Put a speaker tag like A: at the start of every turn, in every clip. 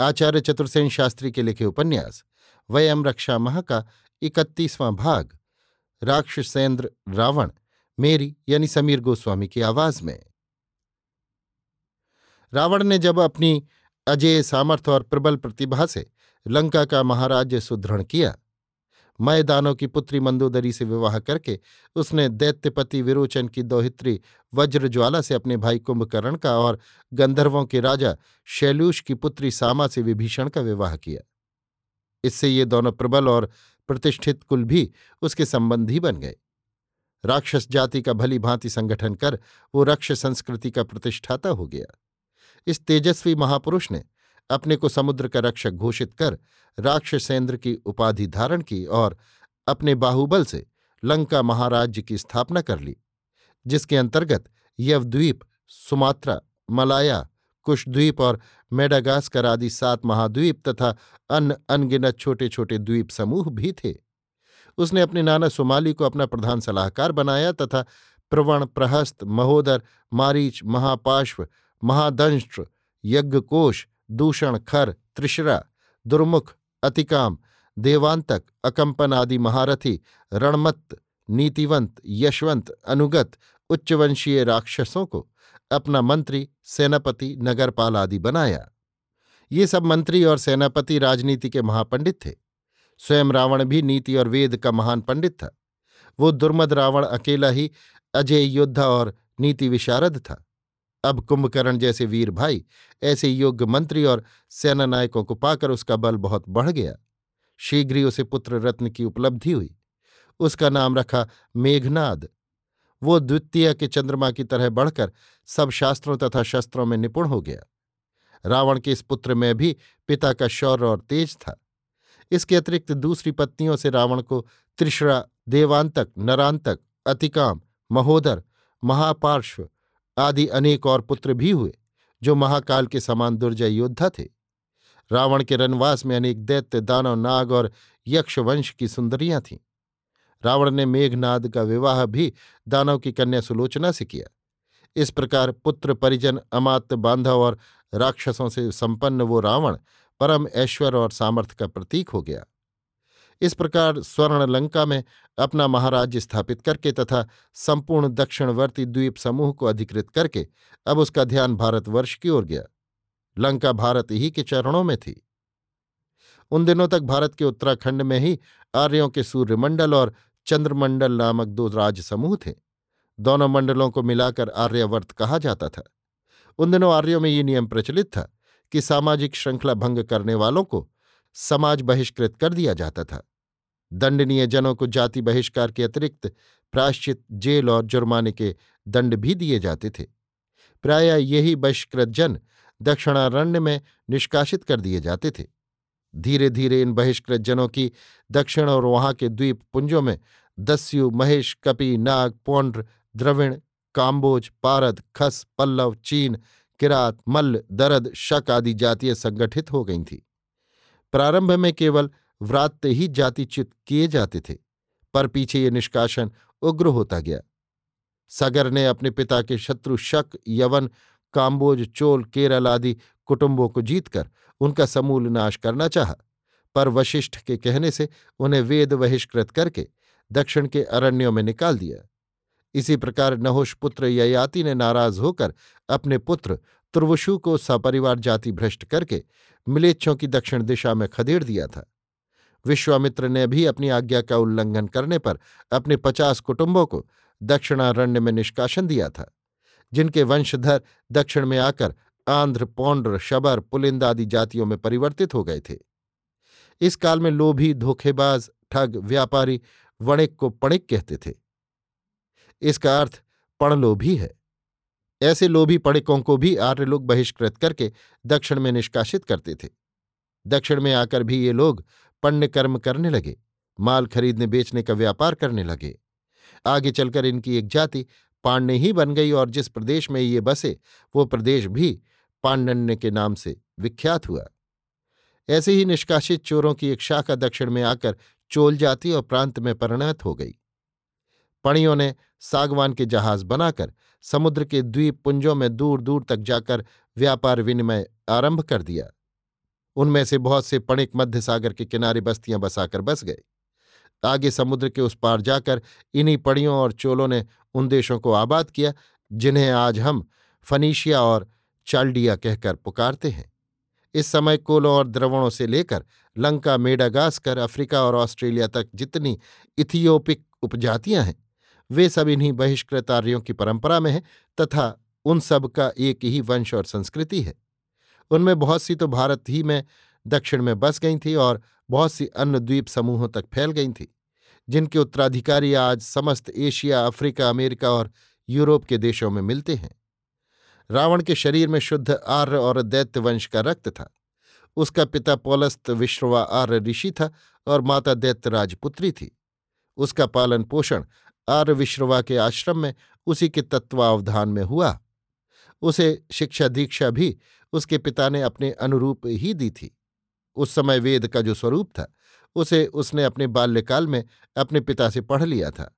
A: आचार्य चतुर्सेन शास्त्री के लिखे उपन्यास, वयम रक्षा मह का इकतीसवां भाग राक्षसेंद्र रावण, मेरी यानी समीर गोस्वामी की आवाज़ में। रावण ने जब अपनी अजय सामर्थ्य और प्रबल प्रतिभा से लंका का महाराज्य सुदृढ़ किया मैदानों की पुत्री मंदोदरी से विवाह करके उसने दैत्यपति विरोचन की दोहित्री वज्रज्वाला से अपने भाई कुंभकर्ण का और गंधर्वों के राजा शैलूष की पुत्री सामा से विभीषण का विवाह किया। इससे ये दोनों प्रबल और प्रतिष्ठित कुल भी उसके संबंधी बन गए। राक्षस जाति का भली भांति संगठन कर वो रक्ष संस्कृति का प्रतिष्ठाता हो गया। इस तेजस्वी महापुरुष ने अपने को समुद्र का रक्षक घोषित कर, राक्षसेंद्र की उपाधि धारण की और अपने बाहुबल से लंका महाराज्य की स्थापना कर ली, जिसके अंतर्गत यवद्वीप, सुमात्रा, मलाया, कुशद्वीप और मेडागास्कर आदि सात महाद्वीप तथा अन्य अनगिनत छोटे छोटे द्वीप समूह भी थे। उसने अपने नाना सुमाली को अपना प्रधान सलाहकार बनाया तथा प्रवण, प्रहस्त, महोदर, मारीच महापाश्व महादंष्ट्र, यज्ञकोश दूषण, खर त्रिशरा दुर्मुख, अतिकाम, देवांतक अकंपन आदि महारथी, रणमत्त, नीतिवंत, यशवंत, अनुगत, उच्चवंशीय राक्षसों को अपना मंत्री, सेनापति नगरपाल आदि बनाया। ये सब मंत्री और सेनापति राजनीति के महापंडित थे। स्वयं रावण भी नीति और वेद का महान पंडित था। वो दुर्मद रावण अकेला ही अजय योद्धा और नीति विशारद था। अब कुंभकर्ण जैसे वीर भाई ऐसे योग्य मंत्री और सेना नायकों को पाकर उसका बल बहुत बढ़ गया। शीघ्र ही उसे पुत्र रत्न की उपलब्धि हुई। उसका नाम रखा मेघनाद। वो द्वितीय के चंद्रमा की तरह बढ़कर सब शास्त्रों तथा शस्त्रों में निपुण हो गया। रावण के इस पुत्र में भी पिता का शौर्य और तेज था। इसके अतिरिक्त दूसरी पत्नियों से रावण को त्रिश्रा, देवांतक, नरांतक, अतिकाम, महोदर, महापार्श्व आदि अनेक और पुत्र भी हुए, जो महाकाल के समान दुर्जय योद्धा थे। रावण के रनवास में अनेक दैत्य, दानव, नाग और यक्ष वंश की सुंदरियाँ थीं। रावण ने मेघनाद का विवाह भी दानव की कन्या सुलोचना से किया। इस प्रकार पुत्र, परिजन अमात्य बांधव और राक्षसों से संपन्न वो रावण परम ऐश्वर और सामर्थ्य का प्रतीक हो गया। इस प्रकार स्वर्ण लंका में अपना महाराज्य स्थापित करके तथा संपूर्ण दक्षिणवर्ती द्वीप समूह को अधिकृत करके अब उसका ध्यान भारतवर्ष की ओर गया। लंका भारत ही के चरणों में थी। उन दिनों तक भारत के उत्तराखंड में ही आर्यों के सूर्यमंडल और चंद्रमंडल नामक दो राज समूह थे। दोनों मंडलों को मिलाकर आर्यवर्त कहा जाता था। उन दिनों आर्यों में ये नियम प्रचलित था कि सामाजिक श्रृंखला भंग करने वालों को समाज बहिष्कृत कर दिया जाता था। दंडनीय जनों को जाति बहिष्कार के अतिरिक्त प्राश्चित जेल और जुर्माने के दंड भी दिए जाते थे। प्राय यही बहिष्कृत जन दक्षिणारण्य में निष्कासित कर दिए जाते थे। धीरे धीरे इन बहिष्कृत जनों की दक्षिण और वहाँ के द्वीप पुंजों में दस्यु, महेश, कपि, नाग, पौंड्र, द्रविण, काम्बोज, पारद, खस, पल्लव, चीन, किरात, मल्ल, दरद, शक आदि जातियाँ संगठित हो गई थीं। प्रारंभ में केवल व्रात्य ही जातिच्युत किए जाते थे, पर पीछे ये निष्कासन उग्र होता गया। सगर ने अपने पिता के शत्रु शक, यवन, काम्बोज, चोल, केरल आदि कुटुंबों को जीतकर उनका समूल नाश करना चाहा, पर वशिष्ठ के कहने से उन्हें वेद बहिष्कृत करके दक्षिण के अरण्यों में निकाल दिया। इसी प्रकार नहुष पुत्र ययाति ने नाराज़ होकर अपने पुत्र तुर्वशु को सपरिवार जाति भ्रष्ट करके मिलेच्छों की दक्षिण दिशा में खदेड़ दिया था। विश्वामित्र ने भी अपनी आज्ञा का उल्लंघन करने पर अपने पचास कुटुंबों को दक्षिणारण्य में निष्कासन दिया था, जिनके वंशधर दक्षिण में आकर आंध्र, पौंड्र, शबर, पुलिंद आदि जातियों में परिवर्तित हो गए थे। इस काल में लोभी, धोखेबाज, ठग, व्यापारी, वणिक को पणिक कहते थे। इसका अर्थ पणलोभी है। ऐसे लोभी पणिकों को भी आर्य लोग बहिष्कृत करके दक्षिण में निष्कासित करते थे। दक्षिण में आकर भी ये लोग पण्य कर्म करने लगे, माल खरीदने बेचने का व्यापार करने लगे। आगे चलकर इनकी एक जाति पाण्य ही बन गई और जिस प्रदेश में ये बसे, वो प्रदेश भी पाण्डन्य के नाम से विख्यात हुआ। ऐसे ही निष्कासित चोरों की एक शाखा दक्षिण में आकर चोल जाति और प्रांत में परिणत हो गई। पणियों ने सागवान के जहाज़ बनाकर समुद्र के द्वीप पुंजों में दूर दूर तक जाकर व्यापार विनिमय आरंभ कर दिया। उनमें से बहुत से पणिक मध्य सागर के किनारे बस्तियाँ बसाकर बस गए। आगे समुद्र के उस पार जाकर इन्हीं पड़ियों और चोलों ने उन देशों को आबाद किया, जिन्हें आज हम फनीशिया और चाल्डिया कहकर पुकारते हैं। इस समय कोलों और द्रवणों से लेकर लंका, मेडागास्कर, अफ्रीका और ऑस्ट्रेलिया तक जितनी इथियोपिक उपजातियाँ हैं वे सब इन्हीं बहिष्कृत आर्यों की परंपरा में हैं तथा उन सब का एक ही वंश और संस्कृति है। उनमें बहुत सी तो भारत ही में दक्षिण में बस गई थी और बहुत सी अन्य द्वीप समूहों तक फैल गई थी, जिनके उत्तराधिकारी आज समस्त एशिया, अफ्रीका, अमेरिका और यूरोप के देशों में मिलते हैं। रावण के शरीर में शुद्ध आर्य और दैत्य वंश का रक्त था। उसका पिता पौलस्त विश्रवा आर्य ऋषि था और माता दैत्य राजपुत्री थी। उसका पालन पोषण आर्य विश्रवा के आश्रम में उसी के तत्वावधान में हुआ। उसे शिक्षा दीक्षा भी उसके पिता ने अपने अनुरूप ही दी थी। उस समय वेद का जो स्वरूप था, उसे उसने अपने बाल्यकाल में अपने पिता से पढ़ लिया था।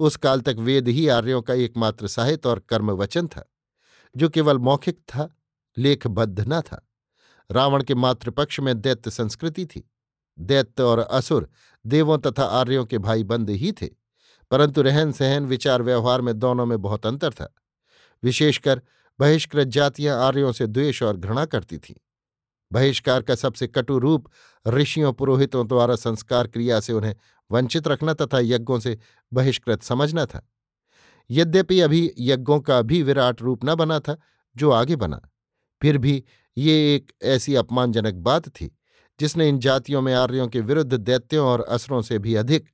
A: उस काल तक वेद ही आर्यों का एकमात्र साहित्य और कर्म वचन था, जो केवल मौखिक था, लेखबद्ध न था। रावण के मातृपक्ष में दैत्य संस्कृति थी। दैत्य और असुर देवों तथा आर्यों के भाई बंद ही थे। परंतु रहन सहन विचार व्यवहार में दोनों में बहुत अंतर था। विशेषकर बहिष्कृत जातियाँ आर्यों से द्वेष और घृणा करती थीं। बहिष्कार का सबसे कटु रूप ऋषियों पुरोहितों द्वारा संस्कार क्रिया से उन्हें वंचित रखना तथा यज्ञों से बहिष्कृत समझना था। यद्यपि अभी यज्ञों का भी विराट रूप न बना था, जो आगे बना, फिर भी ये एक ऐसी अपमानजनक बात थी, जिसने इन जातियों में आर्यों के विरुद्ध दैत्यों और असरों से भी अधिक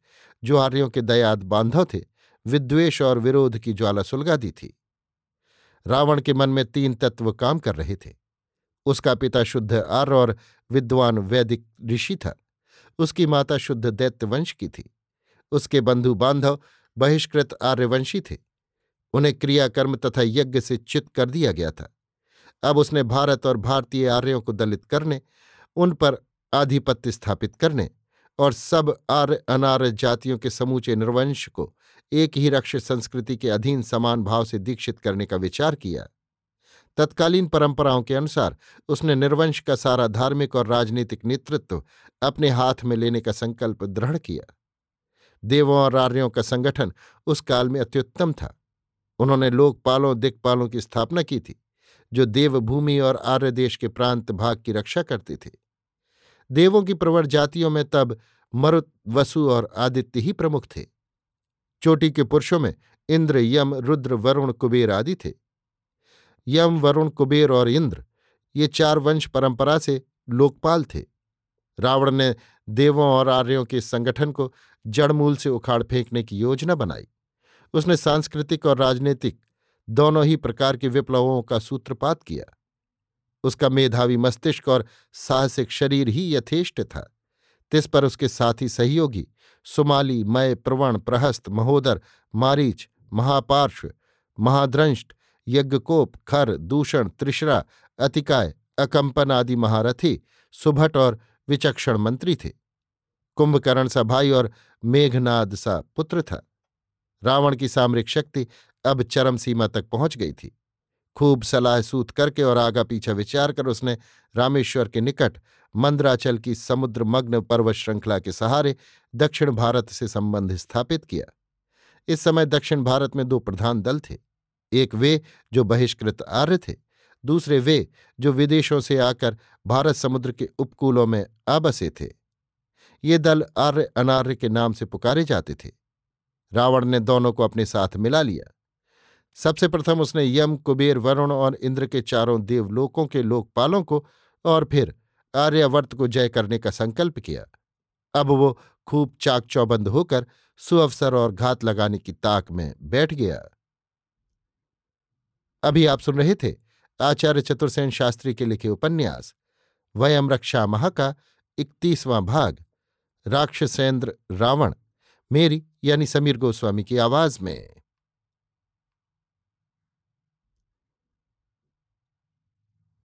A: जो आर्यों के दयाद बांधव थे, विद्वेष और विरोध की ज्वाला सुलगा दी थी। रावण के मन में तीन तत्व काम कर रहे थे। उसका पिता शुद्ध आर्य और विद्वान वैदिक ऋषि था। उसकी माता शुद्ध दैत्य वंश की थी। उसके बंधु बांधव बहिष्कृत आर्यवंशी थे। उन्हें क्रियाकर्म तथा यज्ञ से चित कर दिया गया था। अब उसने भारत और भारतीय आर्यों को दलित करने, उन पर आधिपत्य स्थापित करने और सब आर्य अनार्य जातियों के समूचे निर्वंश को एक ही रक्ष संस्कृति के अधीन समान भाव से दीक्षित करने का विचार किया। तत्कालीन परंपराओं के अनुसार उसने निर्वंश का सारा धार्मिक और राजनीतिक नेतृत्व अपने हाथ में लेने का संकल्प दृढ़ किया। देवों और आर्यों का संगठन उस काल में अत्युत्तम था। उन्होंने लोकपालों दिक्पालों की स्थापना की थी, जो देवभूमि और आर्य देश के प्रांत भाग की रक्षा करते थे। देवों की प्रवर जातियों में तब मरुत, वसु और आदित्य ही प्रमुख थे। चोटी के पुरुषों में इंद्र, यम, रुद्र, वरुण, कुबेर आदि थे। यम, वरुण, कुबेर और इंद्र, ये चार वंश परंपरा से लोकपाल थे। रावण ने देवों और आर्यों के संगठन को जड़मूल से उखाड़ फेंकने की योजना बनाई। उसने सांस्कृतिक और राजनीतिक दोनों ही प्रकार के विप्लवों का सूत्रपात किया। उसका मेधावी मस्तिष्क और साहसिक शरीर ही यथेष्ट था। तिस पर उसके साथी सहयोगी, सुमाली, मय, प्रवण, प्रहस्त, महोदर, मारीच, महापार्श्व, महाद्रंष्ट, यज्ञकोप, खर, दूषण, त्रिशरा, अतिकाय, अकंपन आदि महारथी, सुभट और विचक्षण मंत्री थे। कुंभकर्ण सा भाई और मेघनाद सा पुत्र था। रावण की सामरिक शक्ति अब चरम सीमा तक पहुँच गई थी। खूब सलाह सूत करके और आगा पीछा विचार कर उसने रामेश्वर के निकट मंद्राचल की समुद्रमग्न पर्वत श्रृंखला के सहारे दक्षिण भारत से संबंध स्थापित किया। इस समय दक्षिण भारत में दो प्रधान दल थे, एक वे जो बहिष्कृत आर्य थे, दूसरे वे जो विदेशों से आकर भारत समुद्र के उपकूलों में आबसे थे। ये दल आर्य अनार्य के नाम से पुकारे जाते थे। रावण ने दोनों को अपने साथ मिला लिया। सबसे प्रथम उसने यम, कुबेर, वरुण और इंद्र के चारों देवलोकों के लोकपालों को और फिर आर्यावर्त को जय करने का संकल्प किया। अब वो खूब चाक चौबंद होकर सुअवसर और घात लगाने की ताक में बैठ गया। अभी आप सुन रहे थे आचार्य चतुर्सेन शास्त्री के लिखे उपन्यास, वयम रक्षा महा का इकतीसवां भाग, राक्षसेंद्र रावण, मेरी यानी समीर गोस्वामी की आवाज़ में।